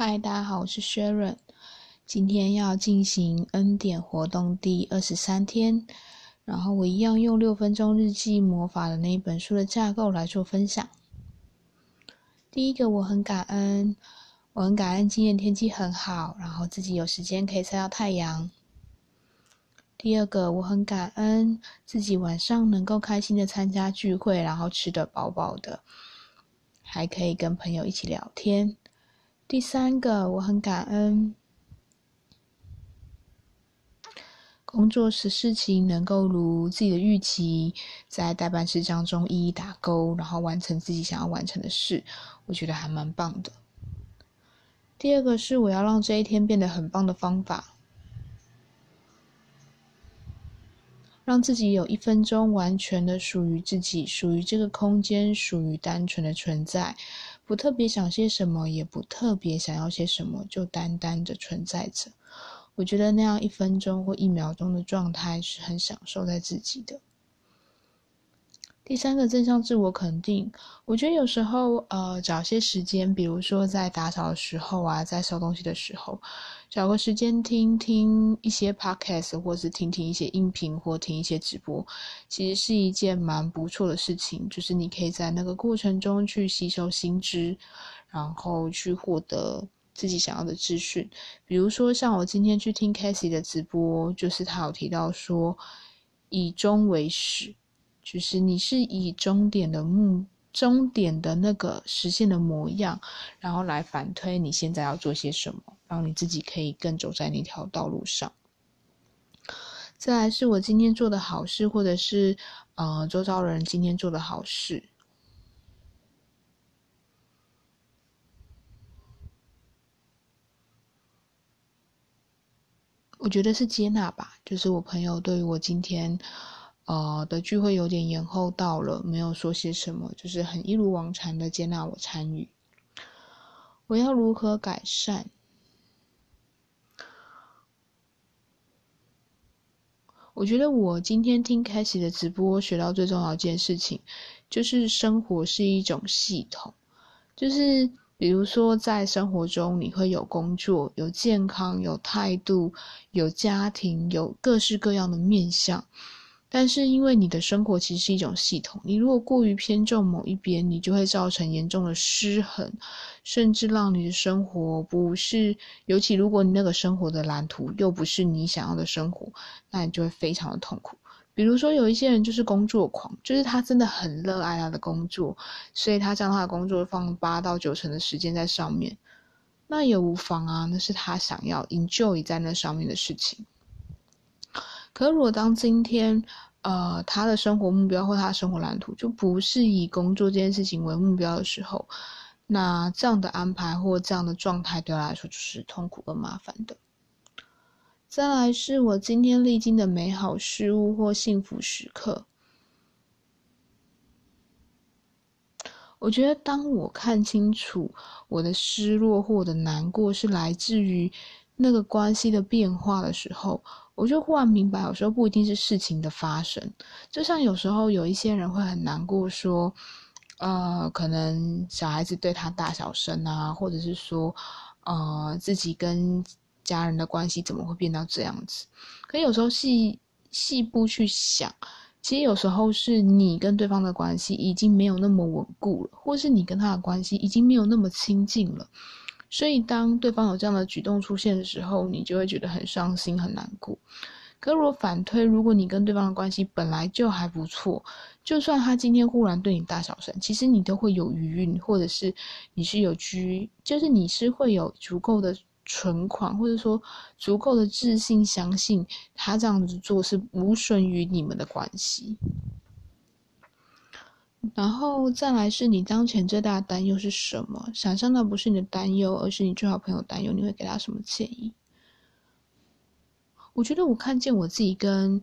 嗨，大家好，我是 Sharon。今天要进行恩典活动第二十三天，然后我一样用六分钟日记魔法的那一本书的架构来做分享。第一个，我很感恩，我很感恩今天天气很好，然后自己有时间可以晒到太阳。第二个，我很感恩自己晚上能够开心的参加聚会，然后吃得饱饱的，还可以跟朋友一起聊天。第三个，我很感恩工作时事情能够如自己的预期，在代办事项中一一打勾，然后完成自己想要完成的事，我觉得还蛮棒的。第二个是我要让这一天变得很棒的方法。让自己有一分钟完全的属于自己，属于这个空间，属于单纯的存在，不特别想些什么，也不特别想要些什么，就单单的存在着。我觉得那样一分钟或一秒钟的状态是很享受在自己的。第三个正向自我肯定，我觉得有时候，呃，找些时间，比如说在打扫的时候啊，在收东西的时候，找个时间听听一些 podcast，或是听听一些音频，或听一些直播，其实是一件蛮不错的事情。就是你可以在那个过程中去吸收新知，然后去获得自己想要的资讯。比如说，像我今天去听 c a s i e 的直播，就是他有提到说，以终为始。就是你是以终点的目终点的那个实现的模样，然后来反推你现在要做些什么，让你自己可以更走在那条道路上。再来是我今天做的好事，或者是呃周遭人今天做的好事，我觉得是接纳吧。就是我朋友对于我今天。呃，的聚会有点延后到了，没有说些什么，就是很一如往常的接纳我参与。我要如何改善？我觉得我今天听开始的直播，学到最重要一件事情，就是生活是一种系统。就是比如说，在生活中，你会有工作、有健康、有态度、有家庭、有各式各样的面相。但是，因为你的生活其实是一种系统，你如果过于偏重某一边，你就会造成严重的失衡，甚至让你的生活不是，尤其如果你那个生活的蓝图又不是你想要的生活，那你就会非常的痛苦。比如说，有一些人就是工作狂，就是他真的很热爱他的工作，所以他将他的工作放八到九成的时间在上面，那也无妨啊，那是他想要 enjoy 在那上面的事情。可如果当今天，呃，他的生活目标或他的生活蓝图就不是以工作这件事情为目标的时候，那这样的安排或这样的状态对他来说就是痛苦跟麻烦的。再来是我今天历经的美好事物或幸福时刻，我觉得当我看清楚我的失落或我的难过是来自于那个关系的变化的时候。我就忽然明白，有时候不一定是事情的发生，就像有时候有一些人会很难过，说，呃，可能小孩子对他大小声啊，或者是说，呃，自己跟家人的关系怎么会变到这样子？可有时候细细部去想，其实有时候是你跟对方的关系已经没有那么稳固了，或是你跟他的关系已经没有那么亲近了。所以，当对方有这样的举动出现的时候，你就会觉得很伤心、很难过。可如果反推，如果你跟对方的关系本来就还不错，就算他今天忽然对你大小声，其实你都会有余韵，或者是你是有居，就是你是会有足够的存款，或者说足够的自信，相信他这样子做是无损于你们的关系。然后再来是你当前最大的担忧是什么？想象到不是你的担忧，而是你最好朋友担忧，你会给他什么建议？我觉得我看见我自己跟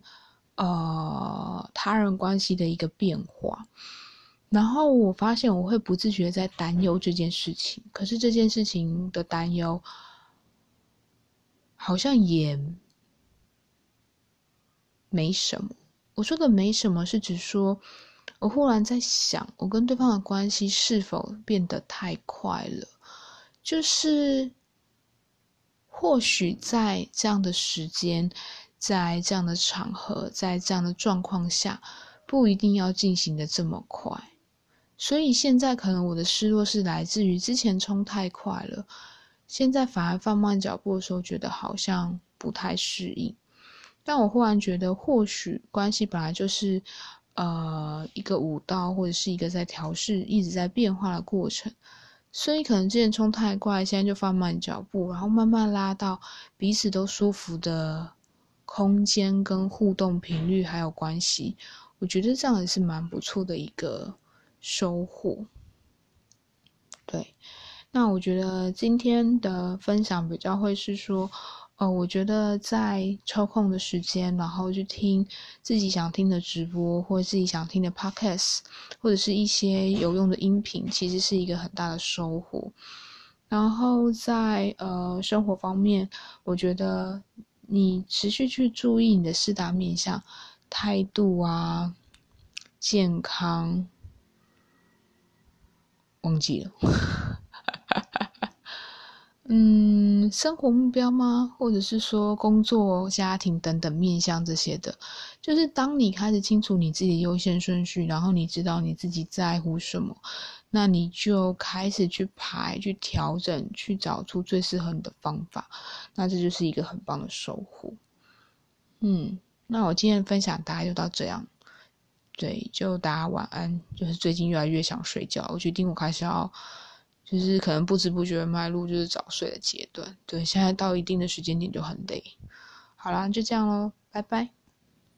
呃他人关系的一个变化，然后我发现我会不自觉在担忧这件事情，可是这件事情的担忧好像也没什么。我说的没什么是指说。我忽然在想，我跟对方的关系是否变得太快了？就是或许在这样的时间，在这样的场合，在这样的状况下，不一定要进行的这么快。所以现在可能我的失落是来自于之前冲太快了，现在反而放慢脚步的时候，觉得好像不太适应。但我忽然觉得，或许关系本来就是，呃，一个舞蹈或者是一个在调试、一直在变化的过程。所以可能之前冲太快，现在就放慢脚步，然后慢慢拉到彼此都舒服的空间跟互动频率还有关系。我觉得这样也是蛮不错的一个。收获，对，那我觉得今天的分享比较会是说，呃，我觉得在抽空的时间，然后去听自己想听的直播，或者自己想听的 podcast，或者是一些有用的音频，其实是一个很大的收获。然后在呃生活方面，我觉得你持续去注意你的四大面向，态度啊，健康。忘记了，嗯，生活目标吗？或者是说工作、家庭等等面向这些的，就是当你开始清楚你自己优先顺序，然后你知道你自己在乎什么，那你就开始去排、去调整、去找出最适合你的方法，那这就是一个很棒的收获。嗯，那我今天的分享大概就到这样。对，就大家晚安。就是最近越来越想睡觉，我决定我开始要，就是可能不知不觉迈入就是早睡的阶段。对，现在到一定的时间点就很累。好啦，就这样喽，拜拜。